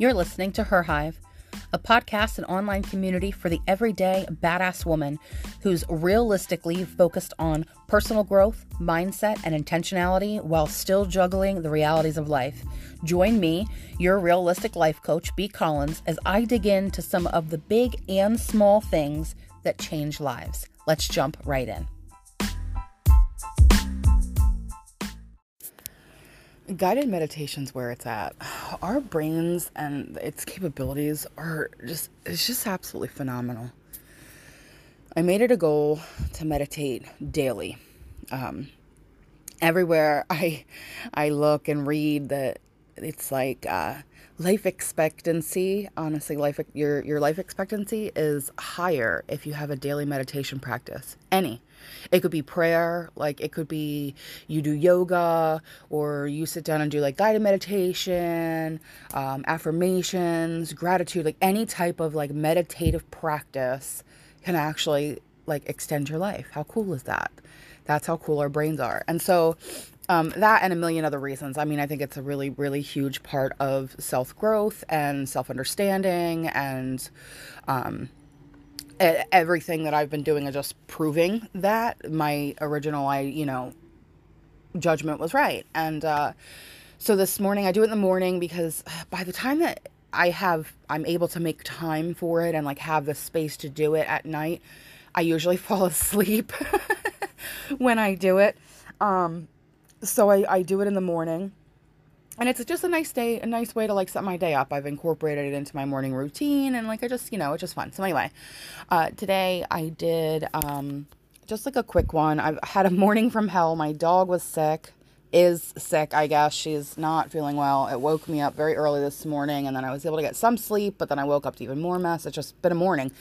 You're listening to Her Hive, a podcast and online community for the everyday badass woman who's realistically focused on personal growth, mindset, and intentionality while still juggling the realities of life. Join me, your realistic life coach, B. Collins, as I dig into some of the big and small things that change lives. Let's jump right in. guided meditations where it's at our brains and its capabilities are just it's just absolutely phenomenal. I made it a goal to meditate daily. Um, everywhere i i look and read that it's like uh, life expectancy honestly life your your life expectancy is higher if you have a daily meditation practice. Any it could be prayer like it could be you do yoga or you sit down and do like guided meditation um, affirmations gratitude like any type of like meditative practice can actually like extend your life. How cool is that? That's how cool our brains are. And so um, that and a million other reasons. I mean, I think it's a really, really huge part of self growth and self understanding and um, everything that I've been doing is just proving that my original, I, you know, judgment was right. And uh, so this morning, I do it in the morning because by the time that I have, I'm able to make time for it and like have the space to do it at night, I usually fall asleep when I do it. Um, so I, I do it in the morning and it's just a nice day a nice way to like set my day up. I've incorporated it into my morning routine and like i just you know it's just fun. So anyway uh, today i did um, just like a quick one. I've had a morning from hell. My dog was sick is sick i guess. She's not feeling well. It woke me up very early this morning and then i was able to get some sleep but then i woke up to even more mess. It's just been a morning.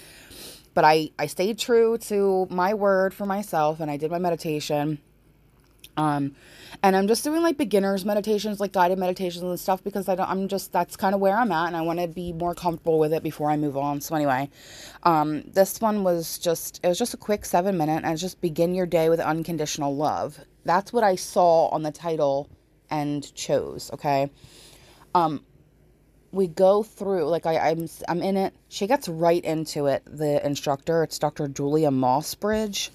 But i i stayed true to my word for myself and i did my meditation um, and I'm just doing like beginners meditations, like guided meditations and stuff because I don't, I'm just, that's kind of where I'm at and I want to be more comfortable with it before I move on. So anyway, um, this one was just, it was just a quick seven minute and just begin your day with unconditional love. That's what I saw on the title and chose. Okay. Um, we go through like I, I'm I'm in it. She gets right into it. The instructor, it's Dr. Julia Mossbridge.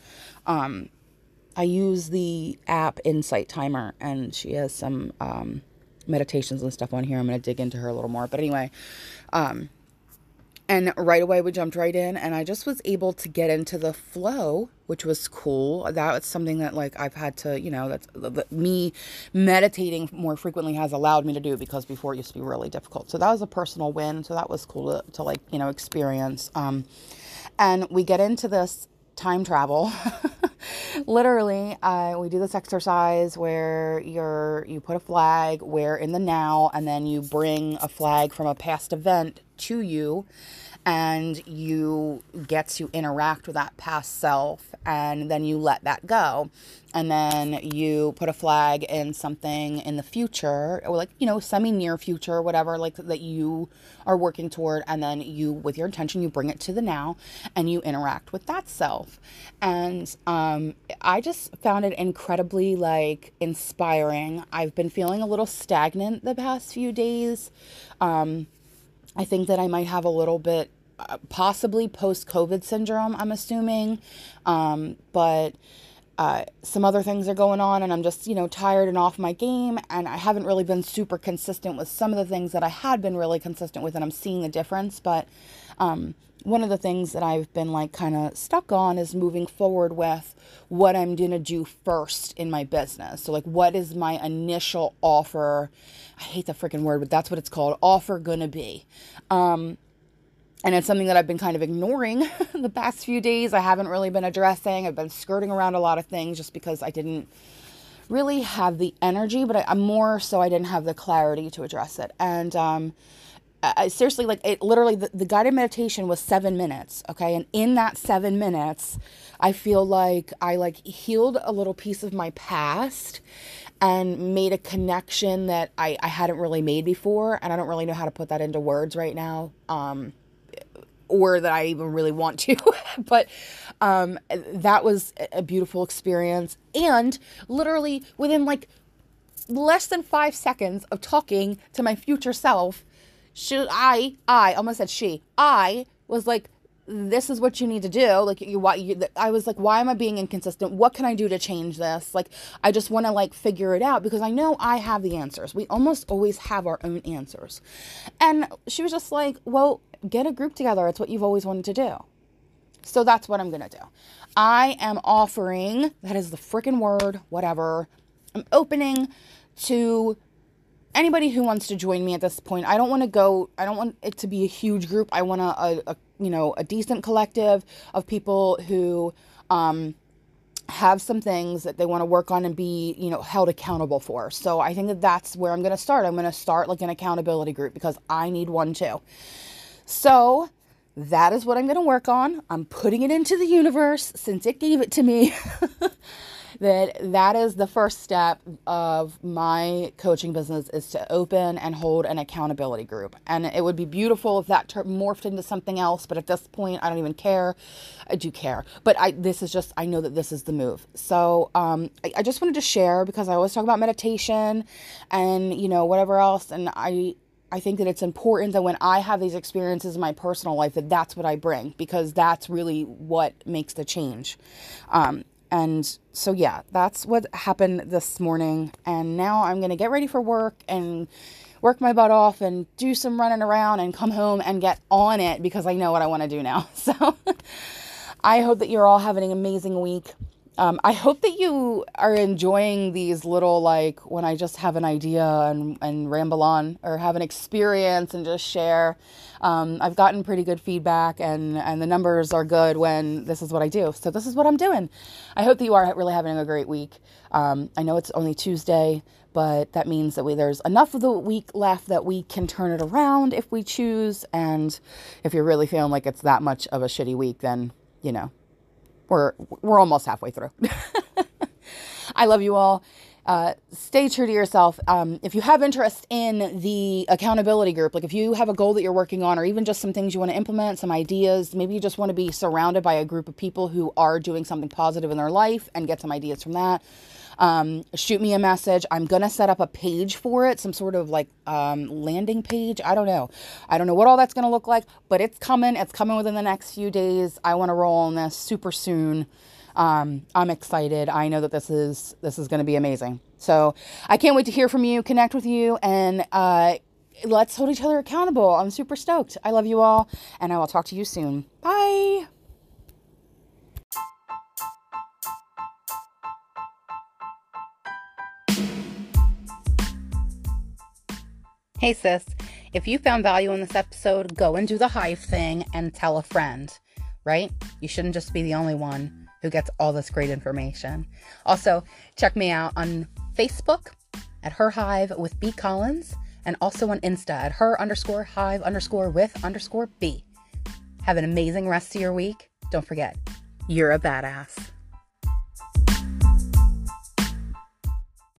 Um, I use the app Insight Timer, and she has some um, meditations and stuff on here. I'm going to dig into her a little more. But anyway, um, and right away we jumped right in, and I just was able to get into the flow, which was cool. That was something that like I've had to, you know, that's me meditating more frequently has allowed me to do because before it used to be really difficult. So that was a personal win. So that was cool to, to like you know experience. Um, and we get into this time travel. Literally, uh, we do this exercise where you're you put a flag where in the now, and then you bring a flag from a past event to you, and you get to interact with that past self and then you let that go. And then you put a flag in something in the future or like you know semi near future whatever like that you are working toward and then you with your intention you bring it to the now and you interact with that self. And um, i just found it incredibly like inspiring. I've been feeling a little stagnant the past few days. Um, I think that I might have a little bit, uh, possibly post COVID syndrome, I'm assuming. Um, but uh, some other things are going on, and I'm just, you know, tired and off my game. And I haven't really been super consistent with some of the things that I had been really consistent with, and I'm seeing the difference. But um, one of the things that I've been like kind of stuck on is moving forward with what I'm going to do first in my business. So, like, what is my initial offer? I hate the freaking word, but that's what it's called offer going to be. Um, and it's something that I've been kind of ignoring the past few days. I haven't really been addressing. I've been skirting around a lot of things just because I didn't really have the energy, but I, am more so I didn't have the clarity to address it. And, um, I, seriously like it literally the, the guided meditation was seven minutes okay and in that seven minutes i feel like i like healed a little piece of my past and made a connection that i, I hadn't really made before and i don't really know how to put that into words right now um, or that i even really want to. But um, that was a beautiful experience. And literally within like less than five seconds of talking to my future self Should I, I almost said she, I was like, this is what you need to do. Like you why you, i was like why am i being inconsistent? What can i do to change this? Like i just want to like figure it out because i know i have the answers. We almost always have our own answers. And she was just like well get a group together. It's what you've always wanted to do. So that's what i'm gonna do. I am offering that is the freaking word whatever i'm opening to anybody who wants to join me at this point i don't want to go i don't want it to be a huge group. I want a, a, you know a decent collective of people who um, have some things that they want to work on and be you know held accountable for. So i think that that's where i'm going to start. I'm going to start like an accountability group because i need one too. So that is what i'm going to work on. I'm putting it into the universe since it gave it to me that that is the first step of my coaching business is to open and hold an accountability group. And it would be beautiful if that ter- morphed into something else but at this point i don't even care. I do care. But i this is just i know that this is the move. So um, I, I just wanted to share because i always talk about meditation and you know whatever else. And i I think that it's important that when I have these experiences in my personal life, that that's what I bring because that's really what makes the change. Um, and so, yeah, that's what happened this morning. And now I'm going to get ready for work and work my butt off and do some running around and come home and get on it because I know what I want to do now. So, I hope that you're all having an amazing week. Um, I hope that you are enjoying these little like when I just have an idea and, and ramble on or have an experience and just share. Um, I've gotten pretty good feedback and, and the numbers are good when this is what I do. So this is what I'm doing. I hope that you are really having a great week. Um, I know it's only Tuesday, but that means that we, there's enough of the week left that we can turn it around if we choose. And if you're really feeling like it's that much of a shitty week, then, you know, we're we're almost halfway through. I love you all. Uh, stay true to yourself. Um, if you have interest in the accountability group, like if you have a goal that you're working on, or even just some things you want to implement, some ideas, maybe you just want to be surrounded by a group of people who are doing something positive in their life and get some ideas from that um, shoot me a message. I'm going to set up a page for it, some sort of like um, landing page. I don't know. I don't know what all that's going to look like, but it's coming. It's coming within the next few days. I want to roll on this super soon. Um, I'm excited. I know that this is this is going to be amazing. So I can't wait to hear from you, connect with you, and uh, let's hold each other accountable. I'm super stoked. I love you all, and I will talk to you soon. Bye. Hey, sis, if you found value in this episode, go and do the hive thing and tell a friend, right? You shouldn't just be the only one who gets all this great information. Also, check me out on Facebook at Her Hive with B Collins and also on Insta at her underscore hive underscore with underscore B. Have an amazing rest of your week. Don't forget, you're a badass.